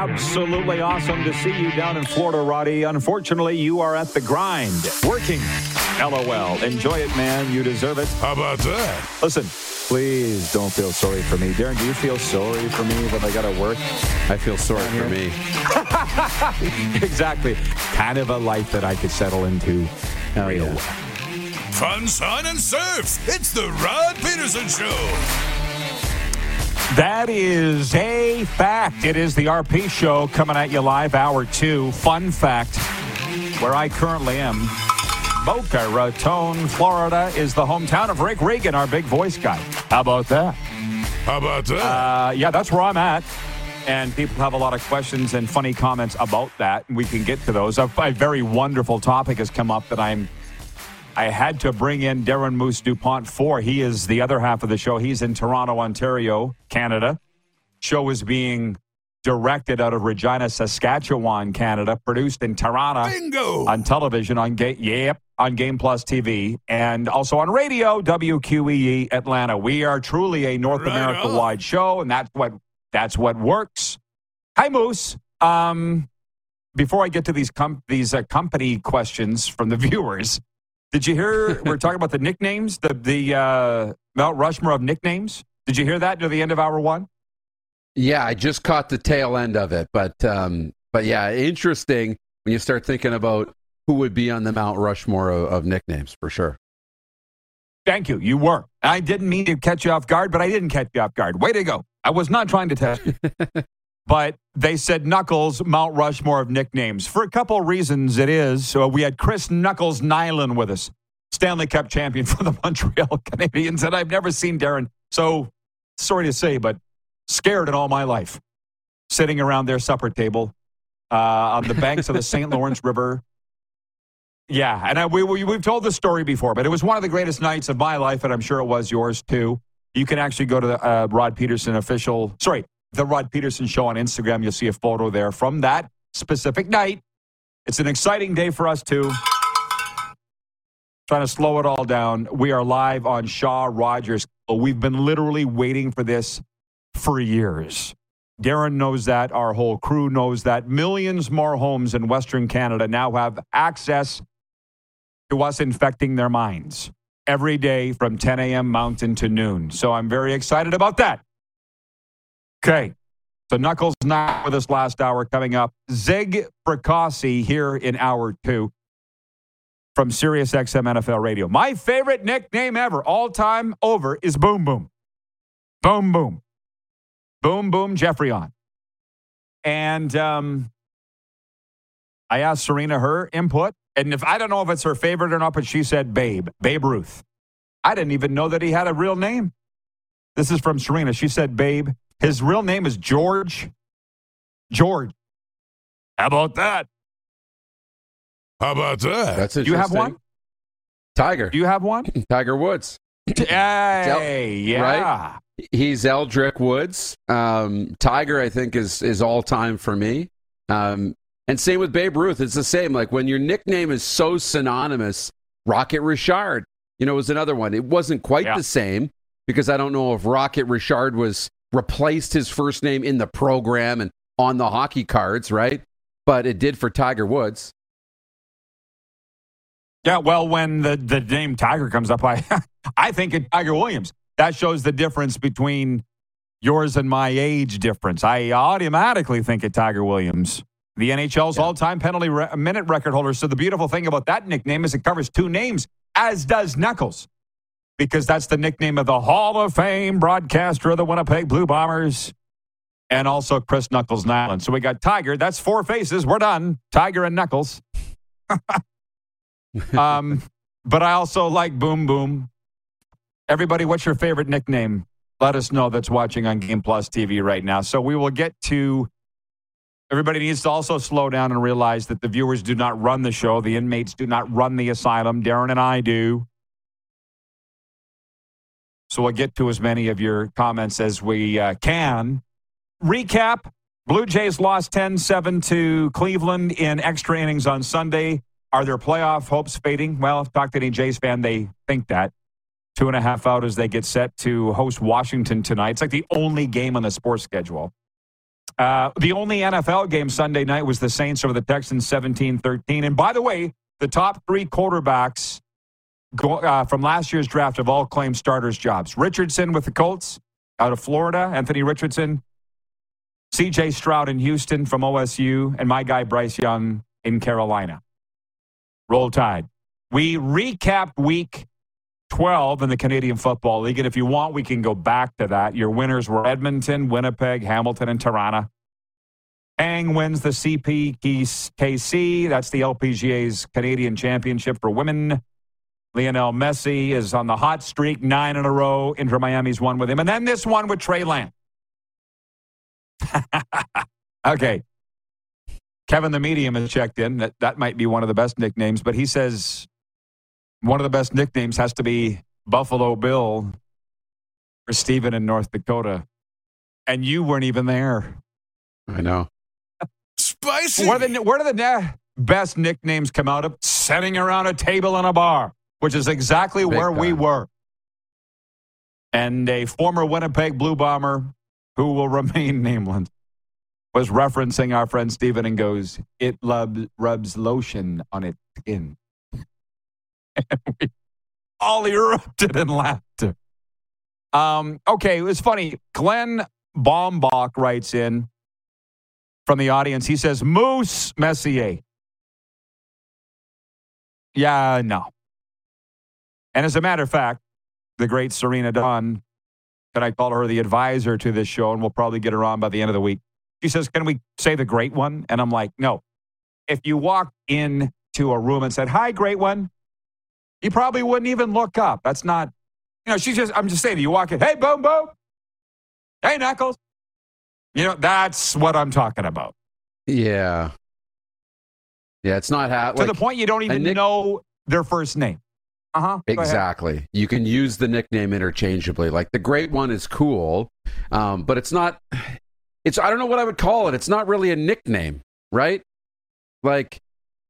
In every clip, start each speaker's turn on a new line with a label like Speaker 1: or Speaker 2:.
Speaker 1: Absolutely awesome to see you down in Florida, Roddy. Unfortunately, you are at the grind, working. LOL. Enjoy it, man. You deserve it.
Speaker 2: How about that?
Speaker 1: Listen, please don't feel sorry for me. Darren, do you feel sorry for me that I got to work?
Speaker 3: I feel sorry for me.
Speaker 1: exactly. Kind of a life that I could settle into.
Speaker 3: Oh, yeah.
Speaker 2: Fun, sun, and surf. It's the Rod Pedersen Show.
Speaker 1: That is a fact. It is the RP show coming at you live, hour two. Fun fact where I currently am. Boca Raton, Florida is the hometown of Rick Regan, our big voice guy. How about that?
Speaker 2: How about that?
Speaker 1: Uh, yeah, that's where I'm at. And people have a lot of questions and funny comments about that. And we can get to those. A, a very wonderful topic has come up that I'm. I had to bring in Darren Moose DuPont for. He is the other half of the show. He's in Toronto, Ontario, Canada. Show is being directed out of Regina, Saskatchewan, Canada. Produced in Toronto
Speaker 2: Bingo.
Speaker 1: on television on Game, yep, on Game Plus TV, and also on radio, WQEE Atlanta. We are truly a North
Speaker 2: Right
Speaker 1: America wide show, and that's what that's what works. Hi, Moose. Um, before I get to these com- these uh, company questions from the viewers, did you hear we're talking about the nicknames, the the uh, Mount Rushmore of nicknames? Did you hear that near the end of hour one?
Speaker 3: Yeah, I just caught the tail end of it, but um, but yeah, interesting when you start thinking about who would be on the Mount Rushmore of, of nicknames for sure.
Speaker 1: Thank you. You were. I didn't mean to catch you off guard, but I didn't catch you off guard. Way to go. I was not trying to test you. but they said Knuckles, Mount Rushmore of nicknames. For a couple of reasons, it is. So we had Chris Knuckles Nilan with us, Stanley Cup champion for the Montreal Canadiens. And I've never seen Darren. So sorry to say, but scared in all my life, sitting around their supper table uh, on the banks of the St. Lawrence River. Yeah, and I, we, we, we've told the story before, but it was one of the greatest nights of my life, and I'm sure it was yours too. You can actually go to the uh, Rod Pedersen official, sorry, the Rod Pedersen show on Instagram. You'll see a photo there from that specific night. It's an exciting day for us too. Trying to slow it all down. We are live on Shaw Rogers. We've been literally waiting for this for years. Darren knows that. Our whole crew knows that. Millions more homes in Western Canada now have access to us infecting their minds every day from 10 a.m. Mountain to noon. So I'm very excited about that. Okay. So Knuckles not with us last hour coming up. Zig Fracassi here in hour two from Sirius XM NFL Radio. My favorite nickname ever, all time over, is Boom Boom. Boom Boom. Boom Boom Geoffrion. And um, I asked Serena her input. And if I don't know if it's her favorite or not, but she said Babe, Babe Ruth. I didn't even know that he had a real name. This is from Serena. She said Babe. His real name is George. George. How about that?
Speaker 2: How about that?
Speaker 3: That's
Speaker 1: Do
Speaker 3: interesting.
Speaker 1: you have one?
Speaker 3: Tiger.
Speaker 1: Do you have one?
Speaker 3: Tiger Woods.
Speaker 1: hey, yeah.
Speaker 3: right? He's Eldrick Woods. Um, Tiger, I think, is is all time for me. Um, and same with Babe Ruth. It's the same. Like when your nickname is so synonymous, Rocket Richard, you know, was another one. It wasn't quite
Speaker 1: Yeah.
Speaker 3: the same because I don't know if Rocket Richard was replaced his first name in the program and on the hockey cards, right? But it did for Tiger Woods.
Speaker 1: Yeah, well, when the, the name Tiger comes up, I I think it Tiger Williams. That shows the difference between yours and my age difference. I automatically think it Tiger Williams. The NHL's all-time penalty re- minute record holder. So the beautiful thing about that nickname is it covers two names, as does Knuckles, because that's the nickname of the Hall of Fame broadcaster of the Winnipeg Blue Bombers, and also Chris Knuckles Nilan. So we got Tiger. That's four faces. We're done. Tiger and Knuckles. um, but I also like Boom Boom. Everybody, what's your favorite nickname? Let us know that's watching on Game Plus TV right now. So we will get to Everybody needs to also slow down and realize that the viewers do not run the show. The inmates do not run the asylum. Darren and I do. So we'll get to as many of your comments as we uh, can. Recap Blue Jays lost 10 7 to Cleveland in extra innings on Sunday. Are their playoff hopes fading? Well, talk to any Jays fan, they think that. Two and a half out as they get set to host Washington tonight. It's like the only game on the sports schedule. Uh, the only NFL game Sunday night was the Saints over the Texans 17 13. And by the way, the top three quarterbacks go, uh, from last year's draft of all claim starters' jobs. Richardson with the Colts out of Florida, Anthony Richardson, CJ Stroud in Houston from OSU, and my guy Bryce Young in Carolina. Roll Tide. We recapped week 12 in the Canadian Football League. And if you want, we can go back to that. Your winners were Edmonton, Winnipeg, Hamilton, and Toronto. Khang wins the CPKC. That's the LPGA's Canadian Championship for women. Lionel Messi is on the hot streak, nine in a row. Inter Miami's one with him. And then this one with Trey Lance. okay. Kevin the Medium has checked in. That, that might be one of the best nicknames, but he says one of the best nicknames has to be Buffalo Bill for Steven in North Dakota. And you weren't even there.
Speaker 3: I know.
Speaker 2: Spicy.
Speaker 1: Where, the, where do the best nicknames come out of? Sitting around a table in a bar, which is exactly
Speaker 3: Big
Speaker 1: where we were. And a former Winnipeg Blue Bomber who will remain nameless was referencing our friend Steven and goes, It lub- rubs lotion on its skin. and we all erupted in laughter. Um, okay, it was funny. Glenn Bombach writes in from the audience. He says, Moose Messier. Yeah, no. And as a matter of fact, the great Serena Dawn, can I call her the advisor to this show? And we'll probably get her on by the end of the week. She says, Can we say the great one? And I'm like, No. If you walked into a room and said, Hi, great one, you probably wouldn't even look up. That's not, you know, she's just, I'm just saying, you walk in, Hey, boom, boom. Hey, Knuckles. You know, that's what I'm talking about.
Speaker 3: Yeah. Yeah, it's not how.
Speaker 1: to the point you don't even
Speaker 3: nick-
Speaker 1: know their first name. Uh huh.
Speaker 3: Exactly. You can use the nickname interchangeably. Like the great one is cool, um, but it's not. It's I don't know what I would call it. It's not really a nickname, right? Like,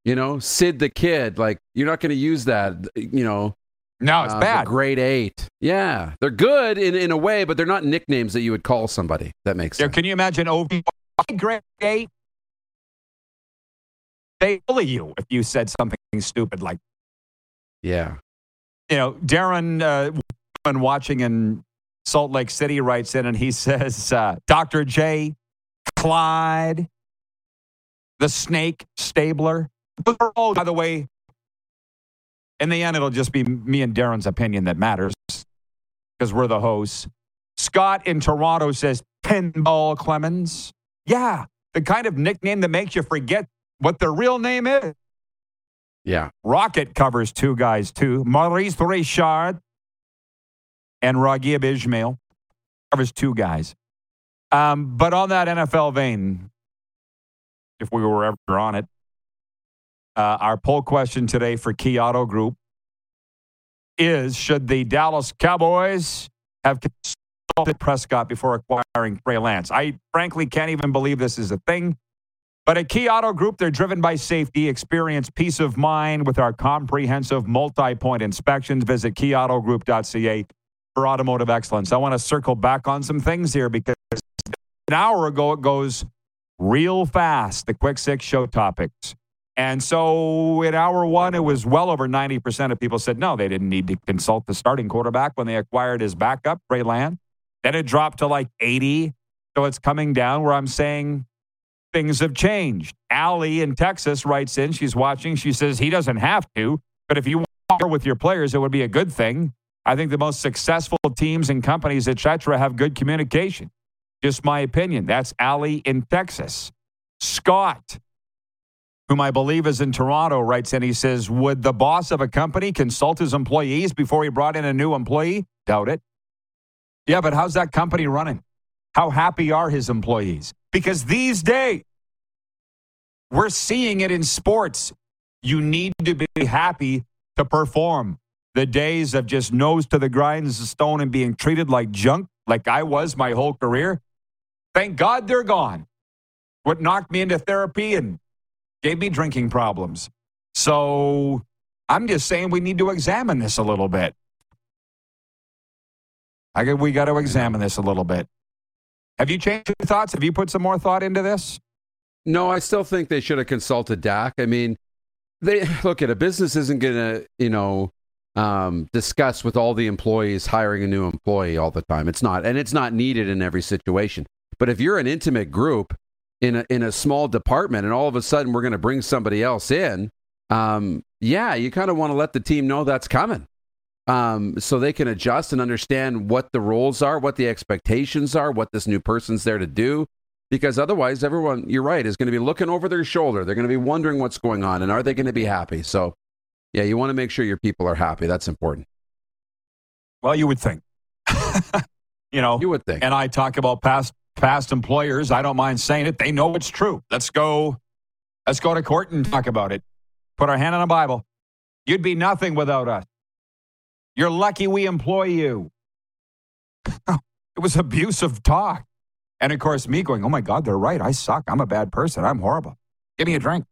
Speaker 3: you know, Sid the Kid. Like you're not going to use that. You know,
Speaker 1: No, it's
Speaker 3: uh,
Speaker 1: bad.
Speaker 3: Grade eight. Yeah, they're good in in a way, but they're not nicknames that you would call somebody. That makes
Speaker 1: Yeah,
Speaker 3: sense.
Speaker 1: can you imagine OV grade eight? They bully you if you said something stupid like,
Speaker 3: Yeah.
Speaker 1: You know, Darren, uh, watching in Salt Lake City, writes in and he says, uh, Dr. J, Clyde, the snake stabler. Those are all, by the way, in the end, it'll just be me and Darren's opinion that matters because we're the hosts. Scott in Toronto says Pinball Clemens. Yeah, the kind of nickname that makes you forget what their real name is.
Speaker 3: Yeah.
Speaker 1: Rocket covers two guys too. Maurice Richard and Raghib Ismail covers two guys. Um, but on that NFL vein, if we were ever on it, uh, our poll question today for Key Auto Group is: Should the Dallas Cowboys have consulted Prescott before acquiring Trey Lance? I frankly can't even believe this is a thing. But at Key Auto Group, they're driven by safety. Experience peace of mind with our comprehensive multi point inspections. Visit keyautogroup.ca for automotive excellence. I want to circle back on some things here because an hour ago it goes real fast, the quick six show topics. And so in hour one, it was well over 90% of people said no, they didn't need to consult the starting quarterback when they acquired his backup, Trey Lance. Then it dropped to like 80. So it's coming down where I'm saying things have changed. Allie in Texas writes in, she's watching. She says he doesn't have to, but if you want with your players, it would be a good thing. I think the most successful teams and companies, etc., have good communication. Just my opinion. That's Allie in Texas. Scott, whom I believe is in Toronto, writes in. He says, "Would the boss of a company consult his employees before he brought in a new employee? Doubt it. Yeah, but how's that company running? How happy are his employees? Because these days, We're seeing it in sports. You need to be happy to perform. The days of just nose to the grindstone and being treated like junk, like I was my whole career, thank God they're gone. What knocked me into therapy and gave me drinking problems. So I'm just saying we need to examine this a little bit. I we got to examine this a little bit. Have you changed your thoughts? Have you put some more thought into this?
Speaker 3: No, I still think they should have consulted Dak. I mean, they look at a business isn't going to, you know, um, discuss with all the employees hiring a new employee all the time. It's not, and it's not needed in every situation. But if you're an intimate group in a, in a small department, and all of a sudden we're going to bring somebody else in, um, yeah, you kind of want to let the team know that's coming um, so they can adjust and understand what the roles are, what the expectations are, what this new person's there to do. Because otherwise, everyone, you're right, is going to be looking over their shoulder. They're going to be wondering what's going on and are they going to be happy? So, yeah, you want to make sure your people are happy. That's important.
Speaker 1: Well, you would think. you know,
Speaker 3: you would think.
Speaker 1: And I talk about past past employers. I don't mind saying it. They know it's true. Let's go. Let's go to court and talk about it. Put our hand on the Bible. You'd be nothing without us. You're lucky we employ you. it was abusive talk. And of course, me going, oh my God, they're right. I suck. I'm a bad person. I'm horrible. Give me a drink.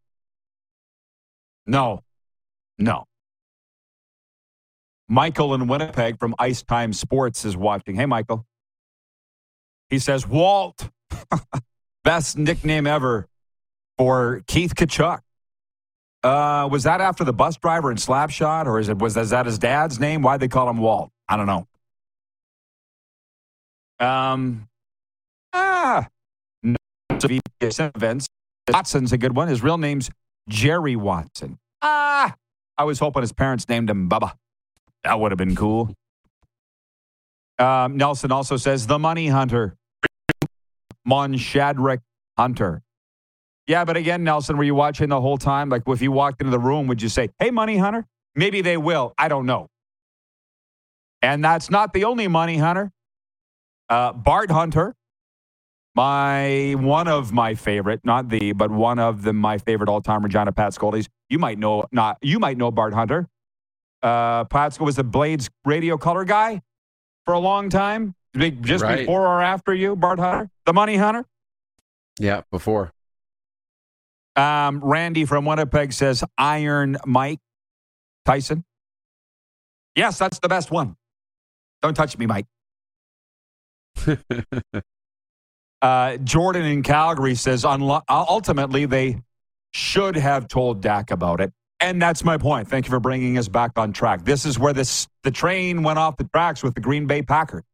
Speaker 1: No, no. Michael in Winnipeg from Ice Time Sports is watching. Hey, Michael. He says, Walt, best nickname ever for Keith Tkachuk. Uh, was that after the bus driver in Slapshot, or is it was is that his dad's name? Why'd they call him Walt? I don't know. Um, ah, no, events. Watson's a good one. His real name's Jerry Watson. Ah, I was hoping his parents named him Bubba. That would have been cool. Um, Nelson also says the Money Hunter, Monshadrik Hunter. Yeah, but again, Nelson, were you watching the whole time? Like, if you walked into the room, would you say, "Hey, Money Hunter"? Maybe they will. I don't know. And that's not the only Money Hunter. Uh, Bart Hunter, my one of my favorite, not the, but one of the my favorite all-time Regina Patskoldes. You might know not. You might know Bart Hunter. Uh, Patsko was the Blades radio color guy for a long time, just right. before or after you, Bart Hunter, the Money Hunter.
Speaker 3: Yeah, before.
Speaker 1: Um, Randy from Winnipeg says Iron Mike Tyson. Yes, that's the best one. Don't touch me, Mike. uh, Jordan in Calgary says ultimately they should have told Dak about it. And that's my point. Thank you for bringing us back on track. This is where this the train went off the tracks with the Green Bay Packers.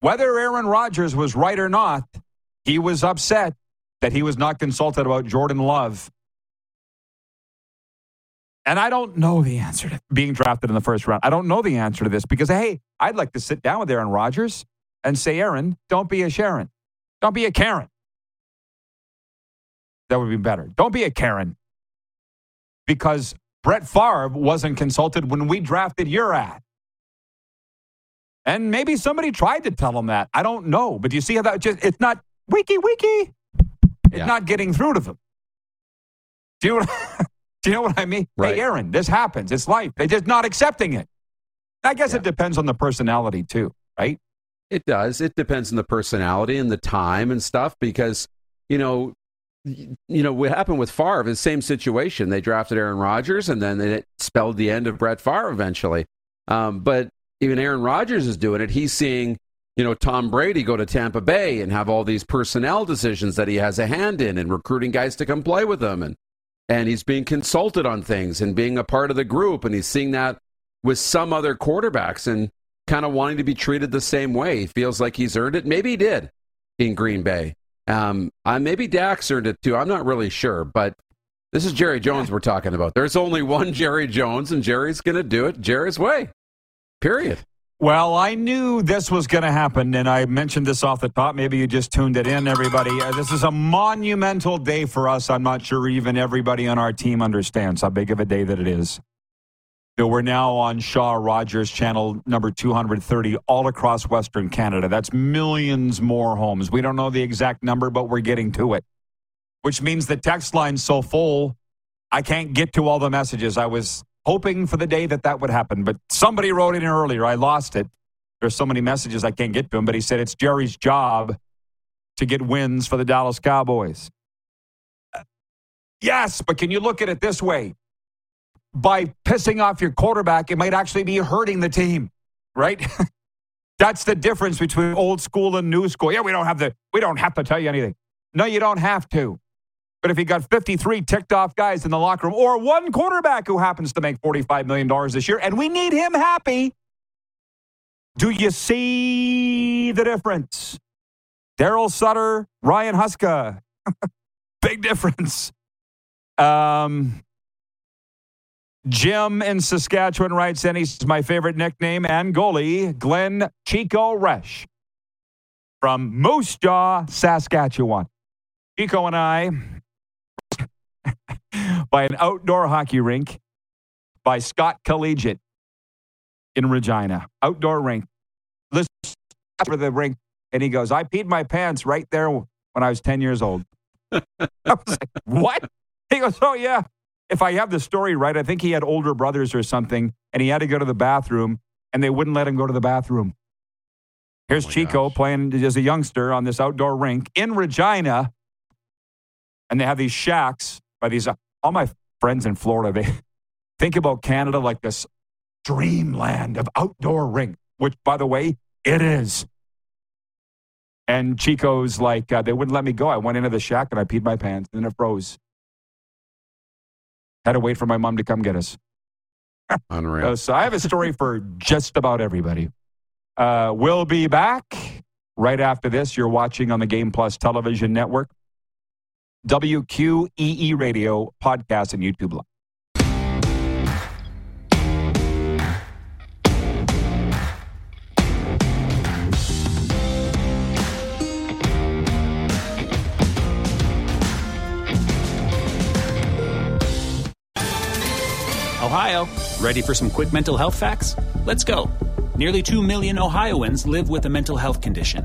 Speaker 1: Whether Aaron Rodgers was right or not, he was upset that he was not consulted about Jordan Love. And I don't know the answer to being drafted in the first round. I don't know the answer to this because, hey, I'd like to sit down with Aaron Rodgers and say, Aaron, don't be a Sharon. Don't be a Karen. That would be better. Don't be a Karen. Because Brett Favre wasn't consulted when we drafted your ad. And maybe somebody tried to tell him that. I don't know. But do you see how that just, it's not wiki wiki. It's yeah. not getting through to them. Do you, know what, do you know what I mean? Right. Hey, Aaron, this happens. It's life. They're just not accepting it. I guess yeah. it depends on the personality too, right?
Speaker 3: It does. It depends on the personality and the time and stuff because, you know, you know, what happened with Favre, the same situation. They drafted Aaron Rodgers and then it spelled the end of Brett Favre eventually. Um, but even Aaron Rodgers is doing it. He's seeing you know, Tom Brady go to Tampa Bay and have all these personnel decisions that he has a hand in and recruiting guys to come play with him. And, and he's being consulted on things and being a part of the group. And he's seeing that with some other quarterbacks and kind of wanting to be treated the same way. He feels like he's earned it. Maybe he did in Green Bay. Um, uh, maybe Dak's earned it too. I'm not really sure, but this is Jerry Jones we're talking about. There's only one Jerry Jones, and Jerry's going to do it Jerry's way. Period.
Speaker 1: Well, I knew this was going to happen, and I mentioned this off the top. Maybe you just tuned it in, everybody. Uh, this is a monumental day for us. I'm not sure even everybody on our team understands how big of a day that it is. We're now on Shaw Rogers channel number 230 all across Western Canada. That's millions more homes. We don't know the exact number, but we're getting to it. which means the text line's so full, I can't get to all the messages. I was hoping for the day that that would happen, but somebody wrote in earlier. I lost it. There's so many messages I can't get to him, but he said it's Jerry's job to get wins for the Dallas Cowboys. Yes, but can you look at it this way? By pissing off your quarterback, it might actually be hurting the team, right? That's the difference between old school and new school. Yeah, we don't have the we don't have to tell you anything. No, you don't have to. But if you got 53 ticked off guys in the locker room, or one quarterback who happens to make $45 million this year, and we need him happy, do you see the difference? Daryl Sutter, Ryan Huska. Big difference. Um, Jim in Saskatchewan writes in, he's my favorite nickname and goalie, Glenn Chico Resch from Moose Jaw, Saskatchewan. Chico and I, by an outdoor hockey rink by Scott Collegiate in Regina, outdoor rink. Listen for the rink, and he goes, I peed my pants right there when I was 10 years old. I was like, what? He goes, oh, yeah. If I have the story right, I think he had older brothers or something, and he had to go to the bathroom, and they wouldn't let him go to the bathroom. Here's
Speaker 3: Oh
Speaker 1: Chico
Speaker 3: gosh.
Speaker 1: playing as a youngster on this outdoor rink in Regina, and they have these shacks by these. All my friends in Florida, they think about Canada like this dreamland of outdoor rink, which, by the way, it is. And Chico's like, uh, they wouldn't let me go. I went into the shack and I peed my pants and then it froze. Had to wait for my mom to come get us.
Speaker 3: Unreal.
Speaker 1: Uh, so I have a story for just about everybody. Uh, we'll be back right after this. You're watching on the Game Plus Television Network, WQEE Radio podcast and YouTube Live.
Speaker 4: Ohio, ready for some quick mental health facts? Let's go. Nearly 2 million Ohioans live with a mental health condition.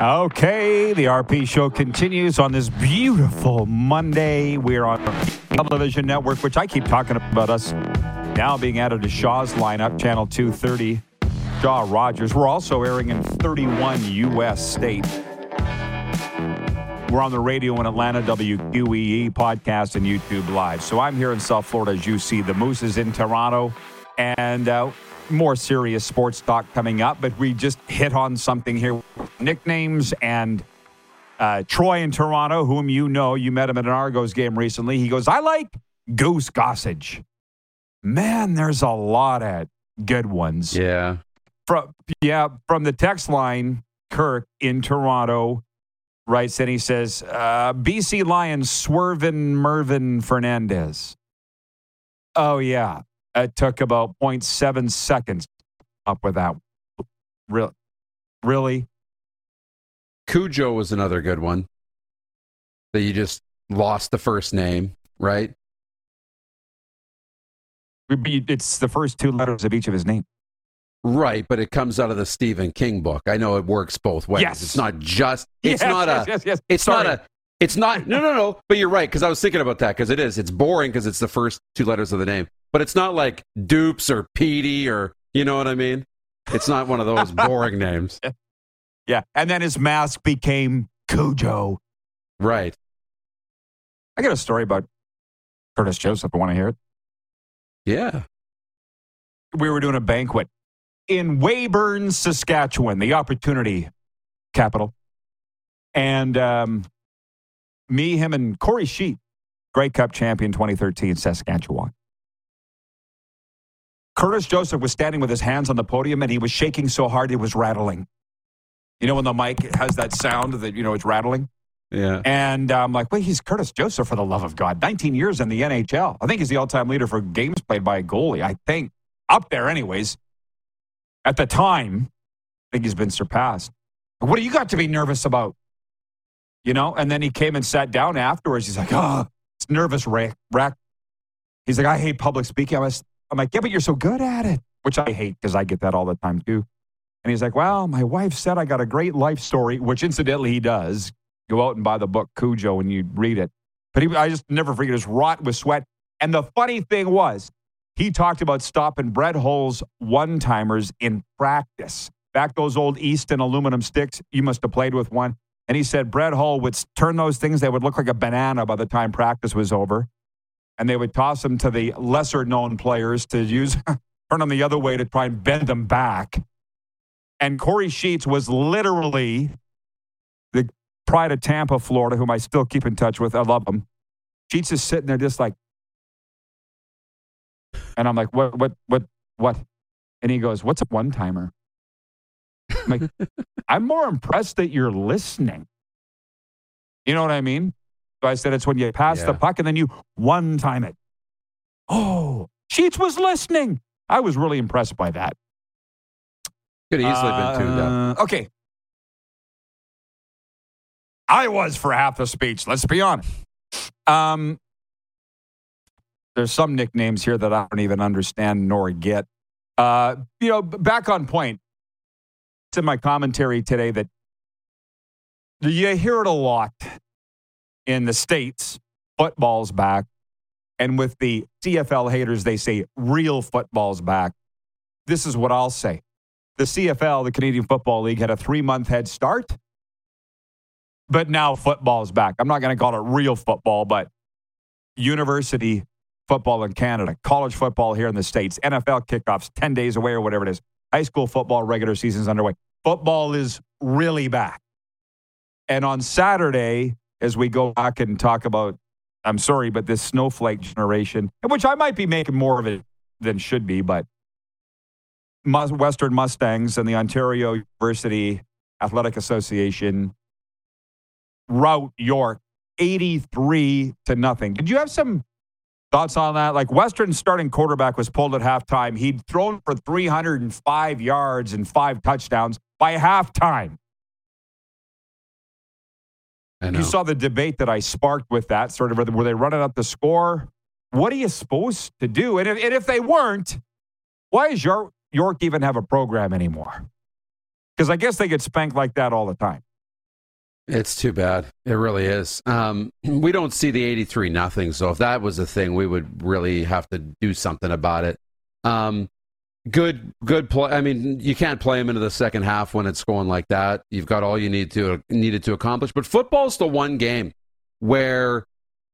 Speaker 1: Okay, the RP show continues on this beautiful Monday. We're on television network, which I keep talking about us now being added to Shaw's lineup, channel 230, Shaw Rogers. We're also airing in 31 U.S. states. We're on the radio in Atlanta, WQEE podcast and YouTube Live. So I'm here in South Florida, as you see. The Moose is in Toronto, and uh, more serious sports talk coming up. But we just hit on something here nicknames and uh, Troy in Toronto, whom you know, you met him at an Argos game recently. He goes, I like Goose Gossage. Man, there's a lot of good ones.
Speaker 3: Yeah.
Speaker 1: From yeah, from the text line, Kirk in Toronto writes and he says, uh, BC Lions swerving Mervin Fernandez. Oh yeah. It took about 0.7 seconds up with that. Really? Really?
Speaker 3: Cujo was another good one. That you just lost the first name, right?
Speaker 1: It's the first two letters of each of his name.
Speaker 3: Right, but it comes out of the Stephen King book. I know it works both ways.
Speaker 1: Yes.
Speaker 3: It's not just it's
Speaker 1: Yes,
Speaker 3: not
Speaker 1: yes,
Speaker 3: a
Speaker 1: yes, yes.
Speaker 3: it's
Speaker 1: Sorry.
Speaker 3: not a it's not no no no, but you're right cuz I was thinking about that cuz it is. It's boring cuz it's the first two letters of the name. But it's not like Dupes or Petey or you know what I mean? It's not one of those boring names.
Speaker 1: Yeah. And then his mask became Cujo.
Speaker 3: Right.
Speaker 1: I got a story about Curtis Joseph. I want to hear it.
Speaker 3: Yeah.
Speaker 1: We were doing a banquet in Weyburn, Saskatchewan, the opportunity capital. And um, me, him, and Corey Sheets, Grey Cup champion 2013, Saskatchewan. Curtis Joseph was standing with his hands on the podium and he was shaking so hard it was rattling. You know, when the mic has that sound that, you know, it's rattling?
Speaker 3: Yeah.
Speaker 1: And I'm like, wait, he's Curtis Joseph for the love of God. 19 years in the NHL. I think he's the all time leader for games played by a goalie. I think up there, anyways. At the time, I think he's been surpassed. What do you got to be nervous about? You know? And then he came and sat down afterwards. He's like, oh, it's nervous wreck. wreck. He's like, I hate public speaking. I'm like, yeah, but you're so good at it, which I hate because I get that all the time too. And he's like, well, my wife said I got a great life story, which incidentally he does. Go out and buy the book Cujo and you read it. But he, I just never forget his rot with sweat. And the funny thing was, he talked about stopping Brett Hull's one timers in practice. Back those old Easton aluminum sticks, you must have played with one. And he said Brett Hull would turn those things, they would look like a banana by the time practice was over. And they would toss them to the lesser known players to use, turn them the other way to try and bend them back. And Corey Sheets was literally the pride of Tampa, Florida, whom I still keep in touch with. I love him. Sheets is sitting there just like, and I'm like, what, what, what, what? And he goes, what's a one timer? I'm like, I'm more impressed that you're listening. You know what I mean? So I said, it's when you pass
Speaker 3: Yeah.
Speaker 1: the puck and then you one time it. Oh, Sheets was listening. I was really impressed by that.
Speaker 3: Could easily been tuned up.
Speaker 1: Uh, Okay. I was for half the speech, let's be honest. Um, there's some nicknames here that I don't even understand nor get. Uh, you know, back on point. It's in my commentary today that you hear it a lot in the States. Football's back. And with the CFL haters, they say real football's back. This is what I'll say the CFL, the Canadian Football League, had a three month head start, but now football's back. I'm not going to call it real football, but university football in Canada, college football here in the States, NFL kickoffs 10 days away or whatever it is, high school football regular season's underway. Football is really back. And on Saturday, as we go back and talk about, I'm sorry, but this snowflake generation, which I might be making more of it than should be, but Western Mustangs and the Ontario University Athletic Association rout York 83 to nothing. Did you have some thoughts on that? Like Western's starting quarterback was pulled at halftime. He'd thrown for 305 yards and five touchdowns by halftime. You saw the debate that I sparked with that sort of were they running up the score? What are you supposed to do? And if, and if they weren't, why is York, York even have a program anymore? Because I guess they get spanked like that all the time.
Speaker 3: It's too bad. It really is. Um, we don't see the 83 nothing. So if that was a thing, we would really have to do something about it. Um, good, good play. I mean, you can't play them into the second half when it's going like that. You've got all you need to needed to accomplish. But football's the one game where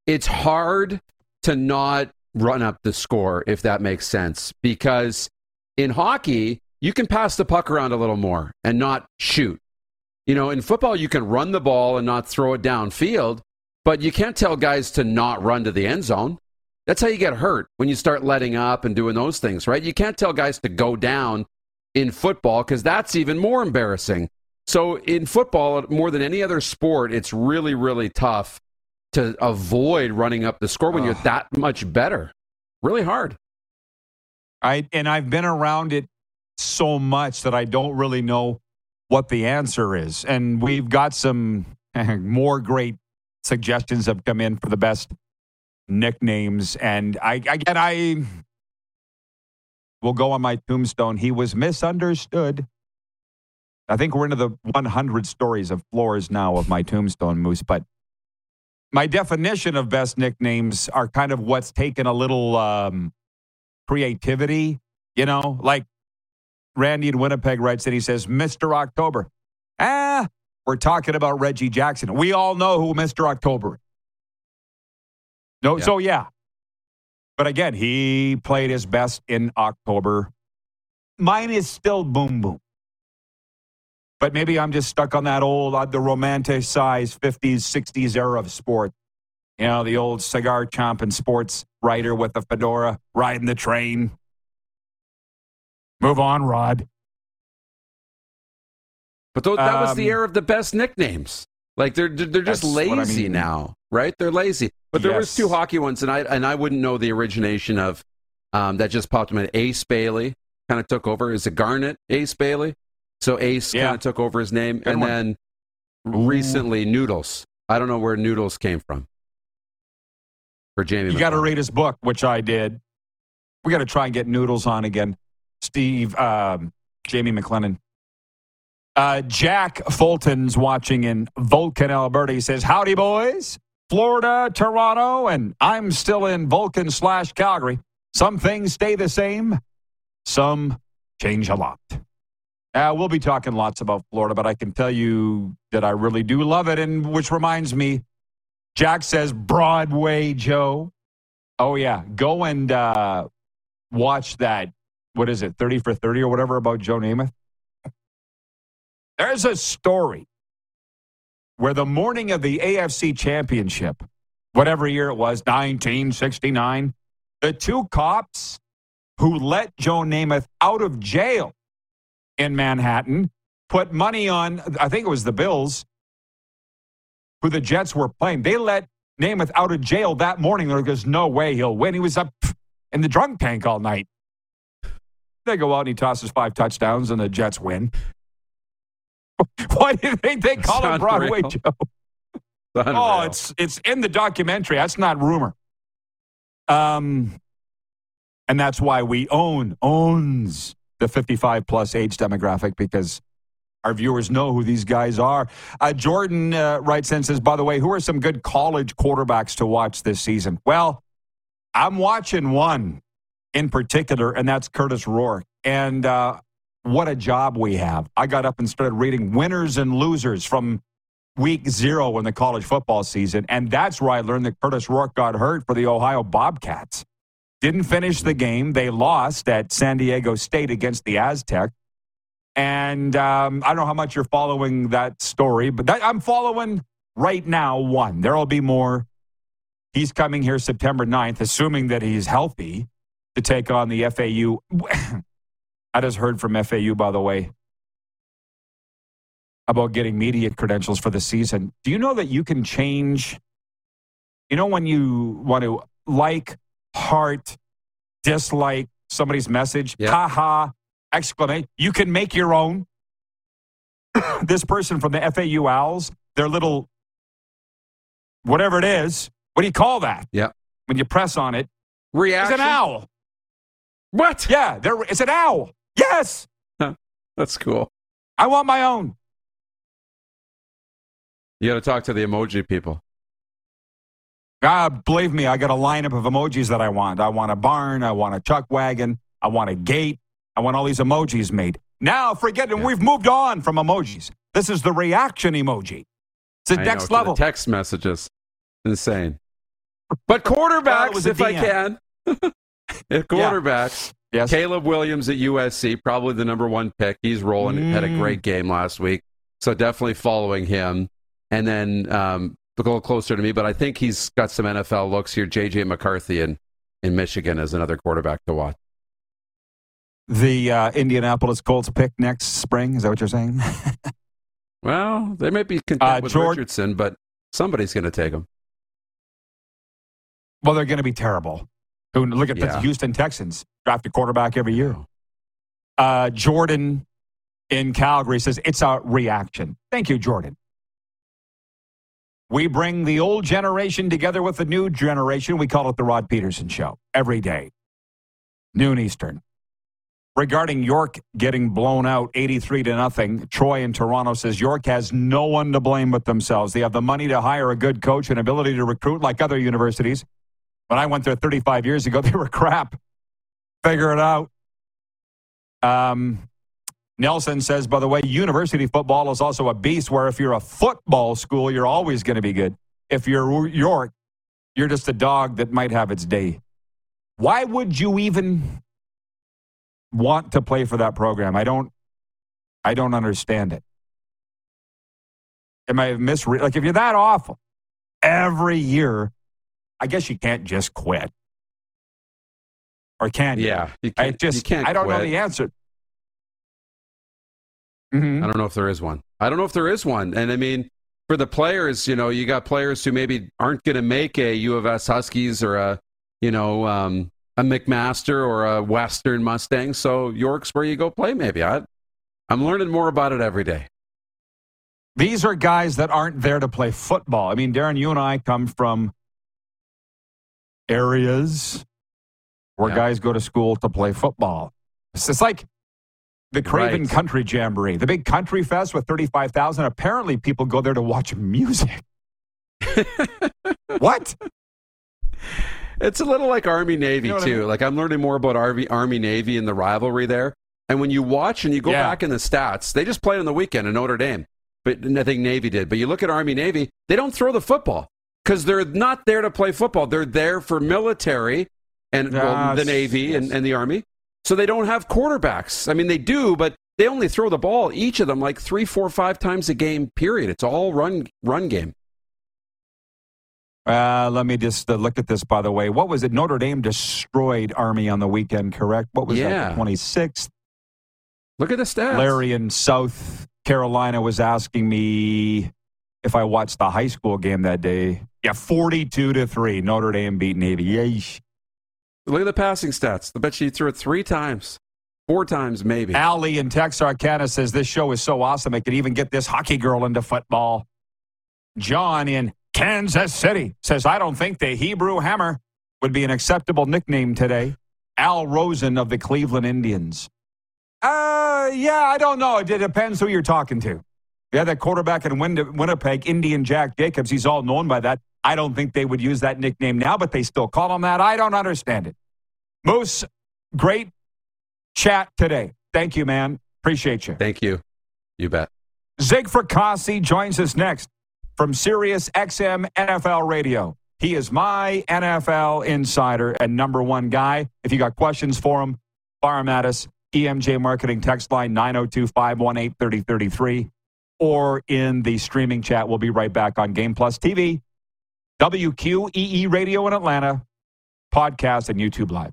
Speaker 3: it's hard to not run up the score, if that makes sense. Because in hockey, you can pass the puck around a little more and not shoot. You know, in football, you can run the ball and not throw it downfield, but you can't tell guys to not run to the end zone. That's how you get hurt when you start letting up and doing those things, right? You can't tell guys to go down in football because that's even more embarrassing. So, in football, more than any other sport, it's really, really tough to avoid running up the score when you're that much better. Really hard.
Speaker 1: I and I've been around it so much that I don't really know what the answer is. And we've got some more great suggestions have come in for the best nicknames. And I again I will go on my tombstone. He was misunderstood. I think we're into the 100 stories of floors now of my tombstone, Moose. But my definition of best nicknames are kind of what's taken a little um, creativity, you know, like Randy in Winnipeg writes that he says, Mr. October. Ah, we're talking about Reggie Jackson. We all know who Mr. October is. No,
Speaker 3: Yeah.
Speaker 1: so yeah. But again, he played his best in October. Mine is still boom boom. But maybe I'm just stuck on that old, uh, the romanticized 50s, 60s era of sport. You know, the old cigar chomping sports writer with the fedora riding the train. Move on, Rod.
Speaker 3: But th- that was the
Speaker 1: Um,
Speaker 3: era of the best nicknames. Like they're they're just
Speaker 1: what I
Speaker 3: lazy
Speaker 1: mean.
Speaker 3: now, right? They're lazy. But there was two hockey ones, and I and I wouldn't know the origination of um, that. Just popped in head. Ace Bailey kind of took over. Is it Garnet Ace Bailey? So Ace
Speaker 1: Yeah.
Speaker 3: kind of took over his name,
Speaker 1: Good
Speaker 3: and
Speaker 1: one.
Speaker 3: then
Speaker 1: Ooh.
Speaker 3: recently Noodles. I don't know where Noodles came from for Jamie.
Speaker 1: You got to read his book, which I did. We got to try and get Noodles on again. Steve, um, Jamie McLennan. Uh, Jack Fulton's watching in Vulcan, Alberta. He says, Howdy, boys. Florida, Toronto, and I'm still in Vulcan slash Calgary. Some things stay the same, some change a lot. Uh, we'll be talking lots about Florida, but I can tell you that I really do love it. And which reminds me, Jack says, Broadway Joe. Oh, yeah. Go and uh, watch that. What is it, 30 for 30 or whatever about Joe Namath? There's a story where the morning of the AFC championship, whatever year it was, 1969, the two cops who let Joe Namath out of jail in Manhattan put money on, I think it was the Bills, who the Jets were playing. They let Namath out of jail that morning. There goes, no way he'll win. He was up in the drunk tank all night. They go out and he tosses five touchdowns and the Jets win. Why do you think they call it Broadway
Speaker 3: unreal.
Speaker 1: Joe?
Speaker 3: Unreal.
Speaker 1: Oh, it's it's in the documentary. That's not rumor. Um, and that's why we own owns the 55 plus age demographic because our viewers know who these guys are. Uh, Jordan uh, writes in says, by the way, who are some good college quarterbacks to watch this season? Well, I'm watching one in particular, and that's Kurtis Rourke. And uh, what a job we have. I got up and started reading winners and losers from week zero in the college football season. And that's where I learned that Kurtis Rourke got hurt for the Ohio Bobcats. Didn't finish the game. They lost at San Diego State against the Aztec. And um, I don't know how much you're following that story, but that, I'm following right now one. There will be more. He's coming here September 9th, assuming that he's healthy to take on the FAU. I just heard from FAU, by the way, about getting media credentials for the season. Do you know that you can change? You know, when you want to like, heart, dislike somebody's message,
Speaker 3: Yeah.
Speaker 1: ha exclamation, you can make your own. this person from the FAU Owls, their little, whatever it is, what do you call that?
Speaker 3: Yeah.
Speaker 1: When you press on it,
Speaker 3: reaction.
Speaker 1: it's an owl.
Speaker 3: What?
Speaker 1: Yeah, there, it's an owl. Yes,
Speaker 3: That's cool.
Speaker 1: I want my own.
Speaker 3: You got to talk to the emoji people.
Speaker 1: Ah, believe me, I got a lineup of emojis that I want. I want a barn. I want a chuck wagon. I want a gate. I want all these emojis made. Now, forget it. We've moved on from emojis. This is the reaction emoji. It's the
Speaker 3: I
Speaker 1: next
Speaker 3: know, to the
Speaker 1: level.
Speaker 3: text messages. Insane. But quarterbacks,
Speaker 1: a
Speaker 3: if I can. if quarterbacks,
Speaker 1: yes.
Speaker 3: Caleb Williams at USC, probably the number one pick. He's rolling. Had a
Speaker 1: Mm.
Speaker 3: great game last week. So definitely following him. And then um, a little closer to me, but I think he's got some NFL looks here. J.J. McCarthy in, in Michigan as another quarterback to watch.
Speaker 1: The uh, Indianapolis Colts pick next spring. Is that what you're saying?
Speaker 3: Well, they might be content
Speaker 1: Uh,
Speaker 3: with
Speaker 1: Jord-
Speaker 3: Richardson, but somebody's going to take him.
Speaker 1: well, they're going to be terrible. Look at the Houston Texans draft a quarterback every year. Uh, Jordan in Calgary says it's a reaction. Thank you, Jordan. We bring the old generation together with the new generation. We call it the Rod Pedersen Show every day, noon Eastern. Regarding York getting blown out 83 to nothing, Troy in Toronto says York has no one to blame but themselves. They have the money to hire a good coach and ability to recruit like other universities. When I went there 35 years ago, they were crap. Figure it out. Um, Nelson says, by the way, university football is also a beast where if you're a football school, you're always going to be good. If you're York, You're just a dog that might have its day. Why would you even want to play for that program? I don't I don't understand it. Am I misread? Like if you're that awful every year, I guess you can't just quit. Or can you?
Speaker 3: Yeah, you
Speaker 1: I
Speaker 3: can't,
Speaker 1: just
Speaker 3: you can't
Speaker 1: I don't
Speaker 3: quit.
Speaker 1: know the answer. Mhm.
Speaker 3: I don't know if there is one. I don't know if there is one. And I mean, for the players, you know, you got players who maybe aren't going to make a U of S Huskies or a, you know, um, a McMaster or a Western Mustang. So York's where you go play. Maybe I, I'm learning more about it every day.
Speaker 1: These are guys that aren't there to play football. I mean, Darren, you and I come from areas where
Speaker 3: Yeah.
Speaker 1: guys go to school to play football. It's just like the Craven
Speaker 3: Right.
Speaker 1: Country Jamboree, the big country fest with 35,000. Apparently, people go there to watch music. what?
Speaker 3: It's a little like Army Navy
Speaker 1: You know what I
Speaker 3: too.
Speaker 1: mean?
Speaker 3: Like I'm learning more about Army Army Navy and the rivalry there. And when you watch and you go
Speaker 1: Yeah.
Speaker 3: back in the stats, they just played on the weekend in Notre Dame, but I think Navy did. But you look at Army Navy, they don't throw the football because they're not there to play football. They're there for military and well,
Speaker 1: Ah,
Speaker 3: the Navy and, and the Army. So they don't have quarterbacks. I mean, they do, but they only throw the ball each of them like three, four, five times a game. Period. It's all run run game.
Speaker 1: Uh, let me just uh, look at this, by the way. What was it? Notre Dame destroyed Army on the weekend, correct? What was
Speaker 3: Yeah.
Speaker 1: that? The 26th?
Speaker 3: Look at the stats.
Speaker 1: Larry in South Carolina was asking me if I watched the high school game that day. Yeah, 42 to 3. Notre Dame beat Navy. Yeesh.
Speaker 3: Look at the passing stats. I bet you threw it three times, four times maybe.
Speaker 1: Allie in Texarkana says this show is so awesome it could even get this hockey girl into football. John in Kansas City says, I don't think the Hebrew Hammer would be an acceptable nickname today. Al Rosen of the Cleveland Indians. Uh, yeah, I don't know. It depends who you're talking to. Yeah, that quarterback in Win- Winnipeg, Indian Jack Jacobs, he's all known by that. I don't think they would use that nickname now, but they still call him that. I don't understand it. Moose, great chat today. Thank you, man. Appreciate you.
Speaker 3: Thank you. You bet.
Speaker 1: Zig Fracassi joins us next from Sirius XM NFL Radio. He is my NFL insider and number one guy. If you got questions for him, fire him at us. EMJ Marketing text line 902 518 3033 or in the streaming chat. We'll be right back on Game Plus TV, WQEE Radio in Atlanta, podcast, and YouTube Live.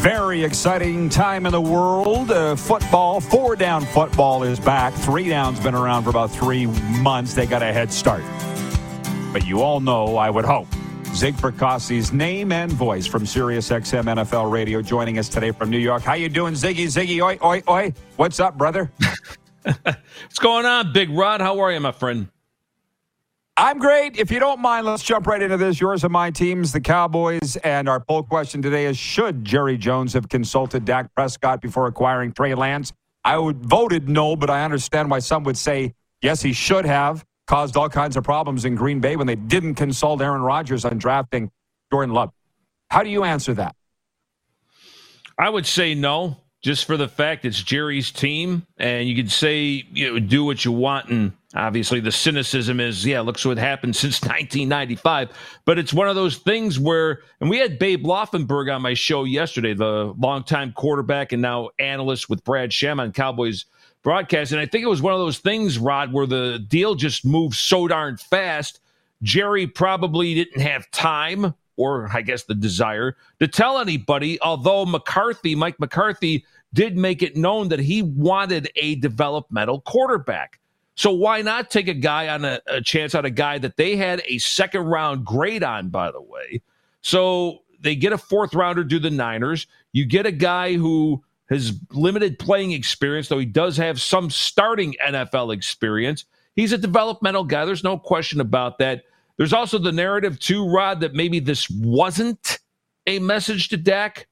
Speaker 1: Very exciting time in the world. Uh, football, four down football is back. Three down's been around for about three months. They got a head start. But you all know, I would hope, Zig Fracassi's name and voice from Sirius XM NFL Radio joining us today from New York. How you doing, Ziggy? Ziggy, oi, oi, oi. What's up, brother?
Speaker 5: What's going on, Big Rod? How are you, my friend?
Speaker 1: I'm great. If you don't mind, let's jump right into this. Yours and my teams, the Cowboys. And our poll question today is Should Jerry Jones have consulted Dak Prescott before acquiring Trey Lance? I would voted no, but I understand why some would say yes, he should have. Caused all kinds of problems in Green Bay when they didn't consult Aaron Rodgers on drafting Jordan Love. How do you answer that?
Speaker 5: I would say no, just for the fact it's Jerry's team, and you could say you know do what you want, and obviously the cynicism is yeah, looks what happened since 1995. But it's one of those things where, and we had Babe Laufenberg on my show yesterday, the longtime quarterback and now analyst with Brad Sham on Cowboys broadcast, and I think it was one of those things, Rod, where the deal just moved so darn fast. Jerry probably didn't have time or I guess the desire to tell anybody, although McCarthy, Mike McCarthy, did make it known that he wanted a developmental quarterback. So why not take a guy on a, a chance on a guy that they had a second round grade on, by the way? So they get a fourth rounder do the Niners. You get a guy who has limited playing experience, though he does have some starting NFL experience. He's a developmental guy. There's no question about that. There's also the narrative, too, Rod, that maybe this wasn't a message to Dak.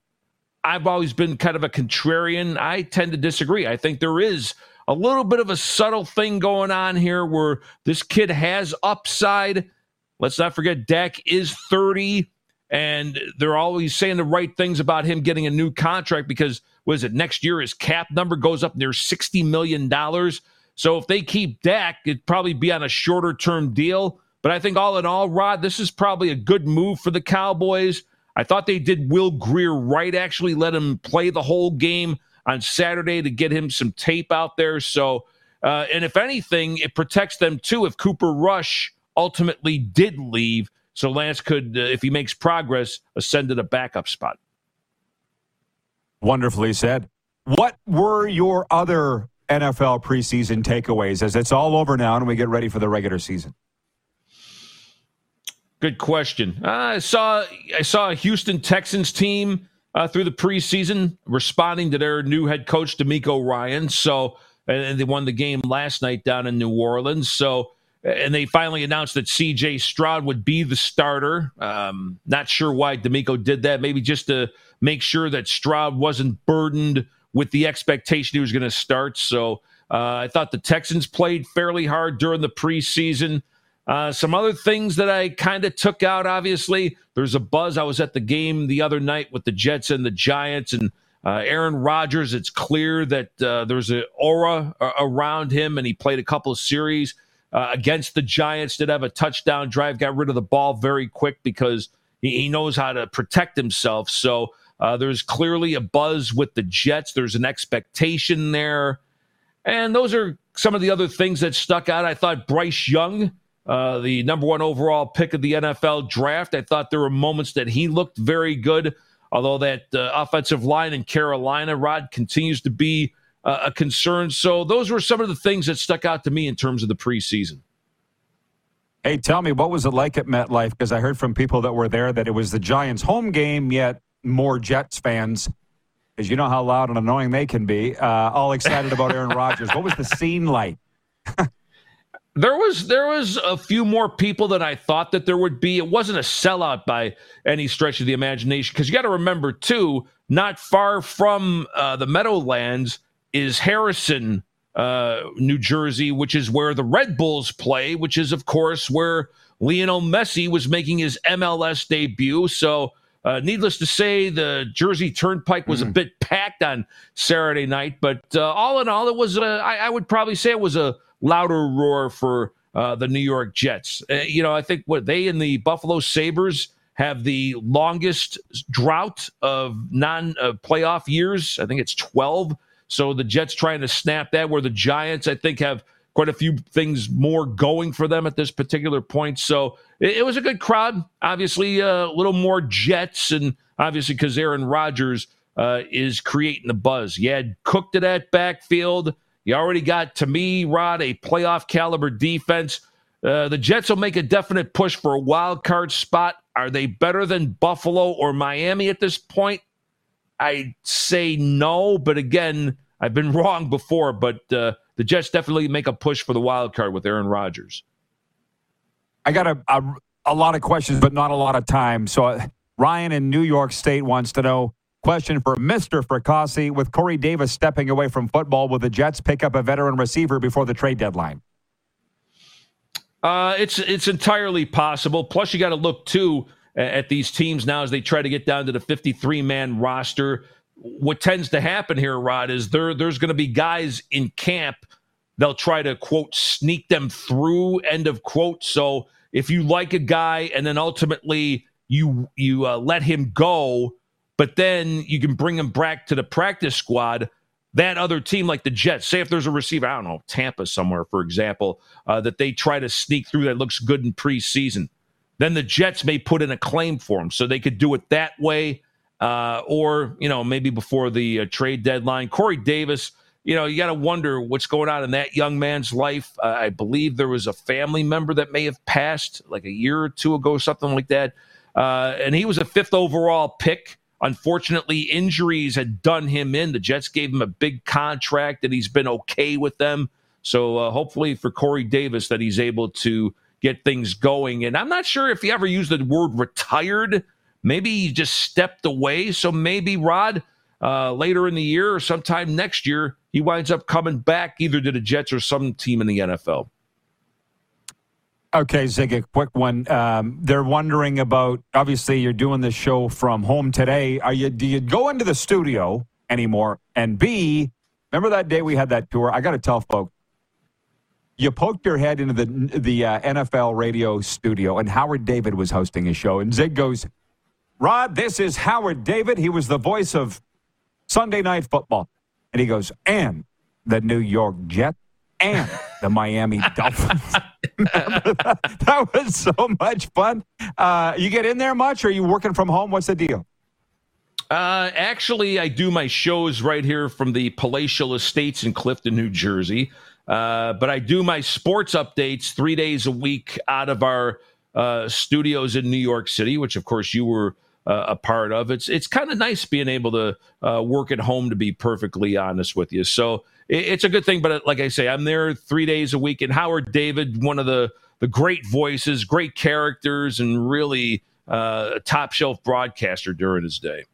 Speaker 5: I've always been kind of a contrarian. I tend to disagree. I think there is a little bit of a subtle thing going on here where this kid has upside. Let's not forget, Dak is 30, and they're always saying the right things about him getting a new contract because, what is it, next year his cap number goes up near $60 million. So if they keep Dak, it'd probably be on a shorter term deal. But I think all in all, Rod, this is probably a good move for the Cowboys. I thought they did Will Grier right, actually let him play the whole game on Saturday to get him some tape out there. So, uh, and if anything, it protects them too if Cooper Rush ultimately did leave. So Lance could, uh, if he makes progress, ascend to the backup spot.
Speaker 1: Wonderfully said. What were your other NFL preseason takeaways as it's all over now and we get ready for the regular season?
Speaker 5: Good question. Uh, I saw I saw a Houston Texans team uh, through the preseason, responding to their new head coach, DeMeco Ryan. So, and they won the game last night down in New Orleans. So, and they finally announced that C.J. Stroud would be the starter. Um, not sure why DeMeco did that. Maybe just to make sure that Stroud wasn't burdened with the expectation he was going to start. So, uh, I thought the Texans played fairly hard during the preseason. Uh, some other things that I kind of took out, obviously, there's a buzz. I was at the game the other night with the Jets and the Giants, and uh, Aaron Rodgers. It's clear that uh, there's an aura around him, and he played a couple of series uh, against the Giants. Did have a touchdown drive, got rid of the ball very quick because he, he knows how to protect himself. So uh, there's clearly a buzz with the Jets. There's an expectation there. And those are some of the other things that stuck out. I thought Bryce Young uh, the number one overall pick of the NFL draft. I thought there were moments that he looked very good, although that uh, offensive line in Carolina, Rod, continues to be uh, a concern. So those were some of the things that stuck out to me in terms of the preseason.
Speaker 1: Hey, tell me, what was it like at MetLife? Because I heard from people that were there that it was the Giants' home game, yet more Jets fans, as you know how loud and annoying they can be, uh, all excited about Aaron Rodgers. What was the scene like?
Speaker 5: There was there was a few more people than I thought that there would be. It wasn't a sellout by any stretch of the imagination because you got to remember too, not far from uh, the Meadowlands is Harrison, uh, New Jersey, which is where the Red Bulls play, which is of course where Lionel Messi was making his MLS debut. So. Uh, needless to say, the Jersey Turnpike was mm. a hmm. bit packed on Saturday night, but uh, all in all, it was. A, I, I would probably say it was a louder roar for uh, the New York Jets. Uh, you know, I think what they and the Buffalo Sabres have the longest drought of non uh, playoff years. I think it's 12. So the Jets trying to snap that, where the Giants, I think, have quite a few things more going for them at this particular point. So it, it was a good crowd. Obviously, uh, a little more Jets, and obviously, because Aaron Rodgers uh, is creating the buzz. You had Cook to that backfield. You already got, to me, Rod, a playoff caliber defense. Uh, the Jets will make a definite push for a wild card spot. Are they better than Buffalo or Miami at this point? I say no, but again, I've been wrong before. But uh, the Jets definitely make a push for the wild card with Aaron Rodgers.
Speaker 1: I got a, a, a lot of questions, but not a lot of time. So uh, Ryan in New York State wants to know Question for Mr. Fracassi. With Corey Davis stepping away from football, will the Jets pick up a veteran receiver before the trade deadline?
Speaker 5: Uh, it's it's entirely possible. Plus, you got to look too at these teams now as they try to get down to the 53 man roster. What tends to happen here, Rod, is there there's going to be guys in camp. They'll try to quote sneak them through. End of quote. So if you like a guy and then ultimately you you uh, let him go, but then you can bring him back to the practice squad. That other team, like the Jets, say if there's a receiver, I don't know, Tampa somewhere, for example, uh, that they try to sneak through that looks good in preseason. then the Jets may put in a claim for him. So they could do it that way, uh, or you know maybe before the uh, trade deadline. Corey Davis, you know, you got to wonder what's going on in that young man's life. Uh, I believe there was a family member that may have passed like a year or two ago, something like that, uh, and he was a fifth overall pick. Unfortunately, injuries had done him in. The Jets gave him a big contract, and he's been okay with them. So uh, hopefully for Corey Davis that he's able to get things going. And I'm not sure if he ever used the word retired. Maybe he just stepped away. So maybe Rod, uh, later in the year or sometime next year, he winds up coming back either to the Jets or some team in the NFL.
Speaker 1: Okay, Zig, a quick one. Um, they're wondering about. Obviously, you're doing this show from home today. Are you? Do you go into the studio anymore? And B, remember that day we had that tour? I got to tell folks, you poked your head into the the uh, NFL radio studio, and Howard David was hosting a show. And Zig goes, "Rod, this is Howard David. He was the voice of Sunday Night Football." And he goes, "And the New York Jets and the Miami Dolphins." That? that was so much fun. Uh, you get in there much? Or are you working from home? What's the deal?
Speaker 5: Uh, actually, I do my shows right here from the Palatial Estates in Clifton, New Jersey. Uh, but I do my sports updates three days a week out of our uh, studios in New York City, which of course you were uh, a part of. It's it's kind of nice being able to uh, work at home, to be perfectly honest with you. So it's a good thing. But uh, like I say, I'm there three days a week. And Howard David, one of the the great voices, great characters, and really uh, a top shelf broadcaster during his day.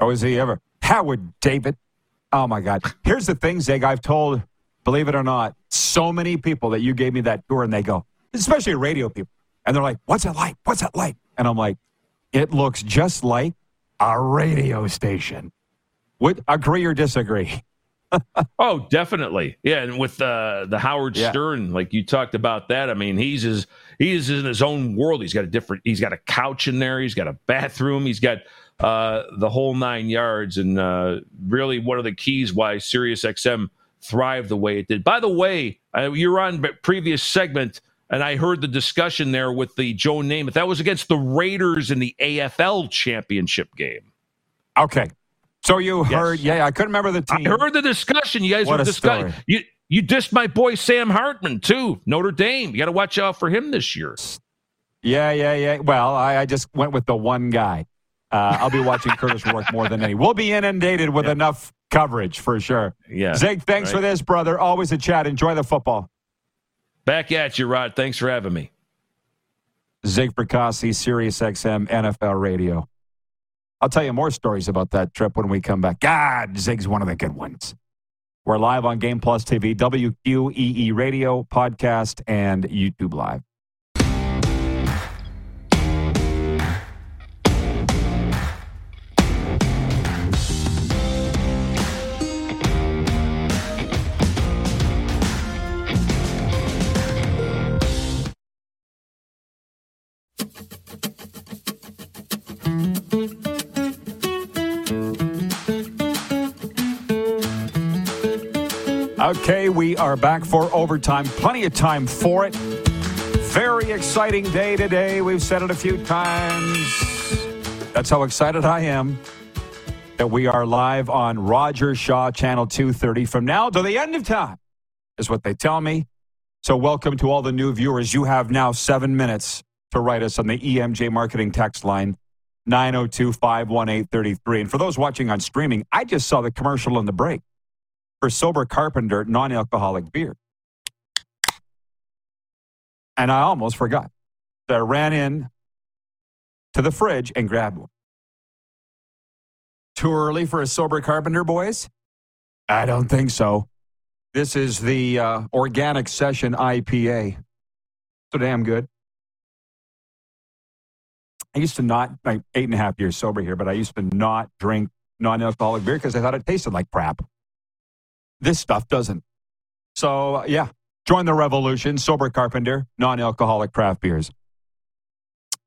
Speaker 1: Oh, is he ever? Howard David. Oh my God. Here's the thing, Zig. I've told believe it or not, so many people that you gave me that tour and they go, especially radio people, and they're like, what's it like? What's it like? And I'm like, it looks just like a radio station. Would agree or disagree?
Speaker 5: Oh, definitely. Yeah, and with uh, the Howard yeah. Stern, like you talked about that. I mean, he's his, he's in his own world. He's got a different. He's got a couch in there. He's got a bathroom. He's got uh, the whole nine yards. And uh, really, one of the keys why Sirius XM thrive the way it did. By the way, uh, you're on previous segment, and I heard the discussion there with the Joe Namath. That was against the Raiders in the AFL championship game.
Speaker 1: Okay. So you yes. heard, yeah, I couldn't remember the team.
Speaker 5: I heard the discussion. You guys what were discussing. You, you dissed my boy Sam Hartman, too, Notre Dame. You got to watch out for him this year.
Speaker 1: Yeah, yeah, yeah. Well, I, I just went with the one guy. Uh, I'll be watching Kurtis Rourke more than any. We'll be inundated with yeah. enough coverage for sure.
Speaker 5: Yeah.
Speaker 1: Zig, thanks right. for this, brother. Always a chat. Enjoy the football.
Speaker 5: Back at you, Rod. Thanks for having me.
Speaker 1: Zig Fracassi, Sirius XM, NFL Radio. I'll tell you more stories about that trip when we come back. God, Zig's one of the good ones. We're live on Game Plus TV, WQEE Radio, podcast, and YouTube Live. Okay, we are back for overtime. Plenty of time for it. Very exciting day today. We've said it a few times. That's how excited I am that we are live on Roger Shaw Channel 230 from now to the end of time, is what they tell me. So, welcome to all the new viewers. You have now seven minutes to write us on the EMJ Marketing text line 902 518 33. And for those watching on streaming, I just saw the commercial in the break for Sober Carpenter non alcoholic beer. And I almost forgot. So I ran in to the fridge and grabbed one. Too early for a Sober Carpenter, boys? I don't think so. This is the uh, Organic Session IPA. So damn good. I used to not, like eight and a half years sober here, but I used to not drink non alcoholic beer because I thought it tasted like crap. This stuff doesn't. So, yeah, join the revolution. Sober Carpenter, non alcoholic craft beers.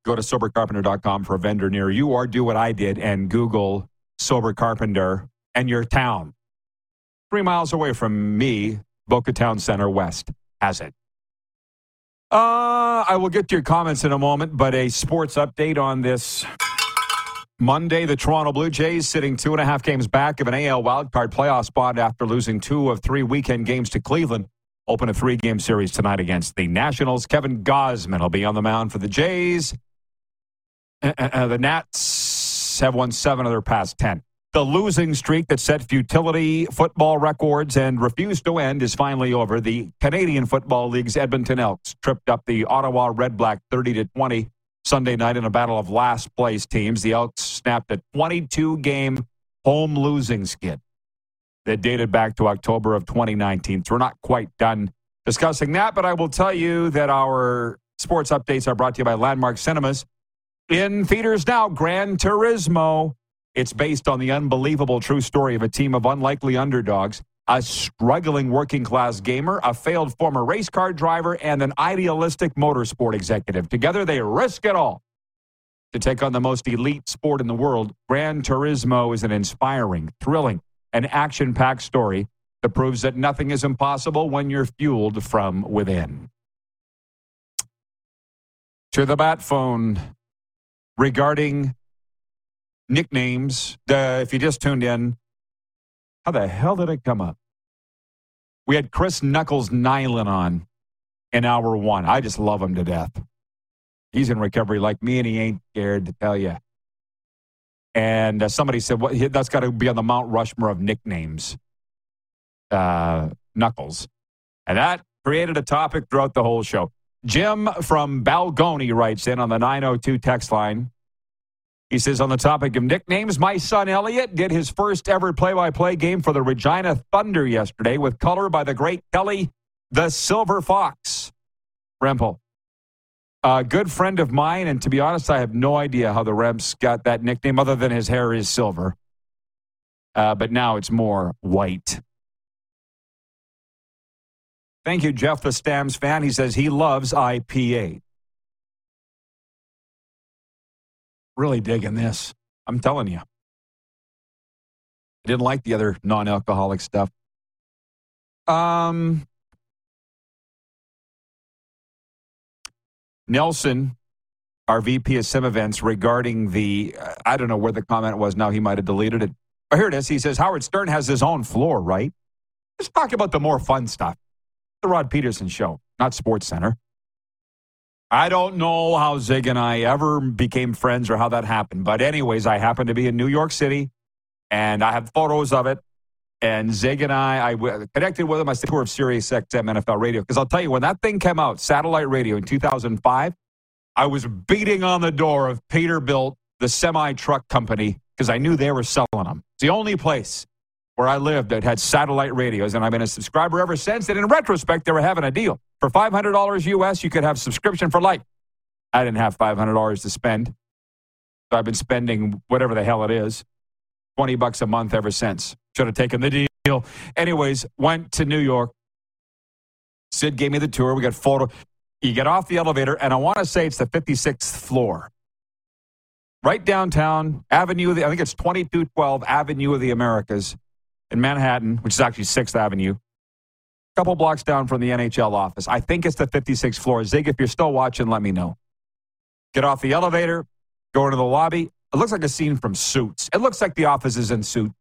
Speaker 1: Go to sobercarpenter.com for a vendor near you or do what I did and Google Sober Carpenter and your town. Three miles away from me, Boca Town Center West has it. Uh, I will get to your comments in a moment, but a sports update on this Monday. The Toronto Blue Jays sitting two and a half games back of an AL wildcard playoff spot after losing two of three weekend games to Cleveland. Open a three game series tonight against the Nationals. Kevin Gausman will be on the mound for the Jays. Uh, uh, uh the Nats have won seven of their past 10. The losing streak that set futility football records and refused to end is finally over. The Canadian Football League's Edmonton Elks tripped up the Ottawa Red Black 30 to 20 Sunday night in a battle of last place teams. The Elks snapped a 22 game home losing skid that dated back to October of 2019. So we're not quite done discussing that, but I will tell you that our sports updates are brought to you by Landmark Cinemas. In theaters now, Gran Turismo it's based on the unbelievable true story of a team of unlikely underdogs, a struggling working class gamer, a failed former race car driver, and an idealistic motorsport executive. Together, they risk it all to take on the most elite sport in the world. Gran Turismo is an inspiring, thrilling, and action packed story that proves that nothing is impossible when you're fueled from within. To the bat phone regarding nicknames. Uh, if you just tuned in, how the hell did it come up? We had Chris Knuckles Nilan on in hour one. I just love him to death. He's in recovery like me, and he ain't scared to tell you. And uh, somebody said, well, that's got to be on the Mount Rushmore of nicknames, uh, Knuckles. And that created a topic throughout the whole show. Jim from Balgony writes in on the 902 text line he says, on the topic of nicknames, my son Elliot did his first ever play by play game for the Regina Thunder yesterday with color by the great Kelly the Silver Fox. Rempel. A good friend of mine, and to be honest, I have no idea how the Remps got that nickname other than his hair is silver. Uh, but now it's more white. Thank you, Jeff, the Stamps fan. He says he loves IPA. Really digging this. I'm telling you. I didn't like the other non alcoholic stuff. Um, Nelson, our VP of Sim Events, regarding the, I don't know where the comment was now. He might have deleted it. But here it is. He says Howard Stern has his own floor, right? Let's talk about the more fun stuff. The Rod Pedersen Show, not Sports Center. I don't know how Zig and I ever became friends or how that happened. But, anyways, I happened to be in New York City and I have photos of it. And Zig and I, I connected with him. I said tour of Sirius XM NFL radio. Because I'll tell you, when that thing came out, satellite radio in 2005, I was beating on the door of Peterbilt, the semi truck company, because I knew they were selling them. It's the only place where I lived that had satellite radios, and I've been a subscriber ever since. And in retrospect, they were having a deal. For $500 US, you could have subscription for life. I didn't have $500 to spend. So I've been spending whatever the hell it is, 20 bucks a month ever since. Should have taken the deal. Anyways, went to New York. Sid gave me the tour. We got photo. You get off the elevator, and I want to say it's the 56th floor. Right downtown, Avenue, the, I think it's 2212 Avenue of the Americas in Manhattan, which is actually 6th Avenue, a couple blocks down from the NHL office. I think it's the 56th floor. Zig, if you're still watching, let me know. Get off the elevator, go into the lobby. It looks like a scene from Suits. It looks like the office is in Suit.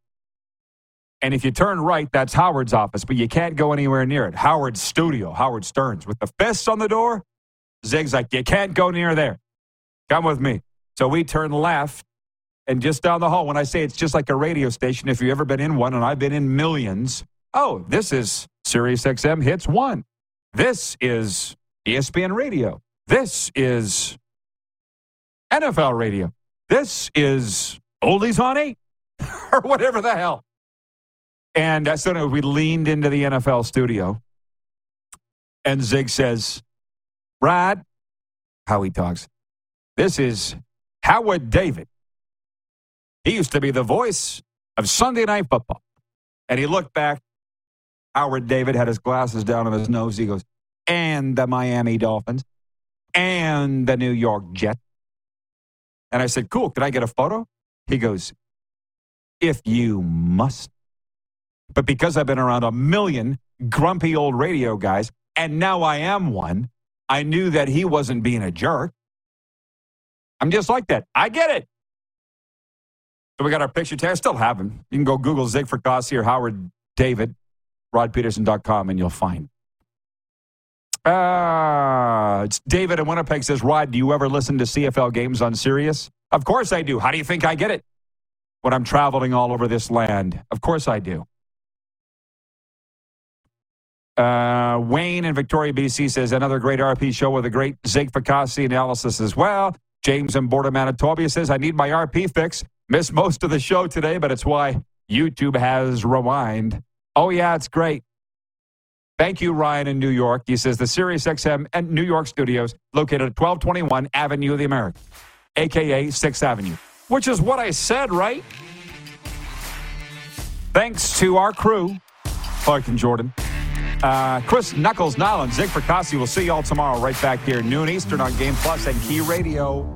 Speaker 1: And if you turn right, that's Howard's office, but you can't go anywhere near it. Howard's studio, Howard Stern's, with the fists on the door. Zig's like, you can't go near there. Come with me. So we turn left and just down the hall, when I say it's just like a radio station, if you've ever been in one, and I've been in millions, oh, this is Sirius XM Hits 1. This is ESPN Radio. This is NFL Radio. This is Oldies on 8 or whatever the hell. And so we leaned into the NFL studio, and Zig says, Brad, how he talks, this is Howard David he used to be the voice of Sunday Night Football. And he looked back. Howard David had his glasses down on his nose. He goes, and the Miami Dolphins and the New York Jets. And I said, cool. Can I get a photo? He goes, if you must. But because I've been around a million grumpy old radio guys, and now I am one, I knew that he wasn't being a jerk. I'm just like that. I get it. So we got our picture tag. Still have him. You can go Google Zig Fracassi or Howard David, rodpedersen.com, and you'll find. Uh, it's David in Winnipeg says, Rod, do you ever listen to CFL games on Sirius? Of course I do. How do you think I get it? When I'm traveling all over this land. Of course I do. Uh, Wayne in Victoria, BC says, another great RP show with a great Zig Fracassi analysis as well. James in Border, Manitoba says, I need my RP fix. Missed most of the show today, but it's why YouTube has rewind. Oh, yeah, it's great. Thank you, Ryan in New York. He says the Sirius XM and New York studios located at 1221 Avenue of the Americas, aka 6th Avenue, which is what I said, right? Thanks to our crew, Clark and Jordan. Uh, Chris Knuckles, Nilan, Zig Fracassi. We'll see you all tomorrow right back here, noon Eastern on Game Plus and Key Radio.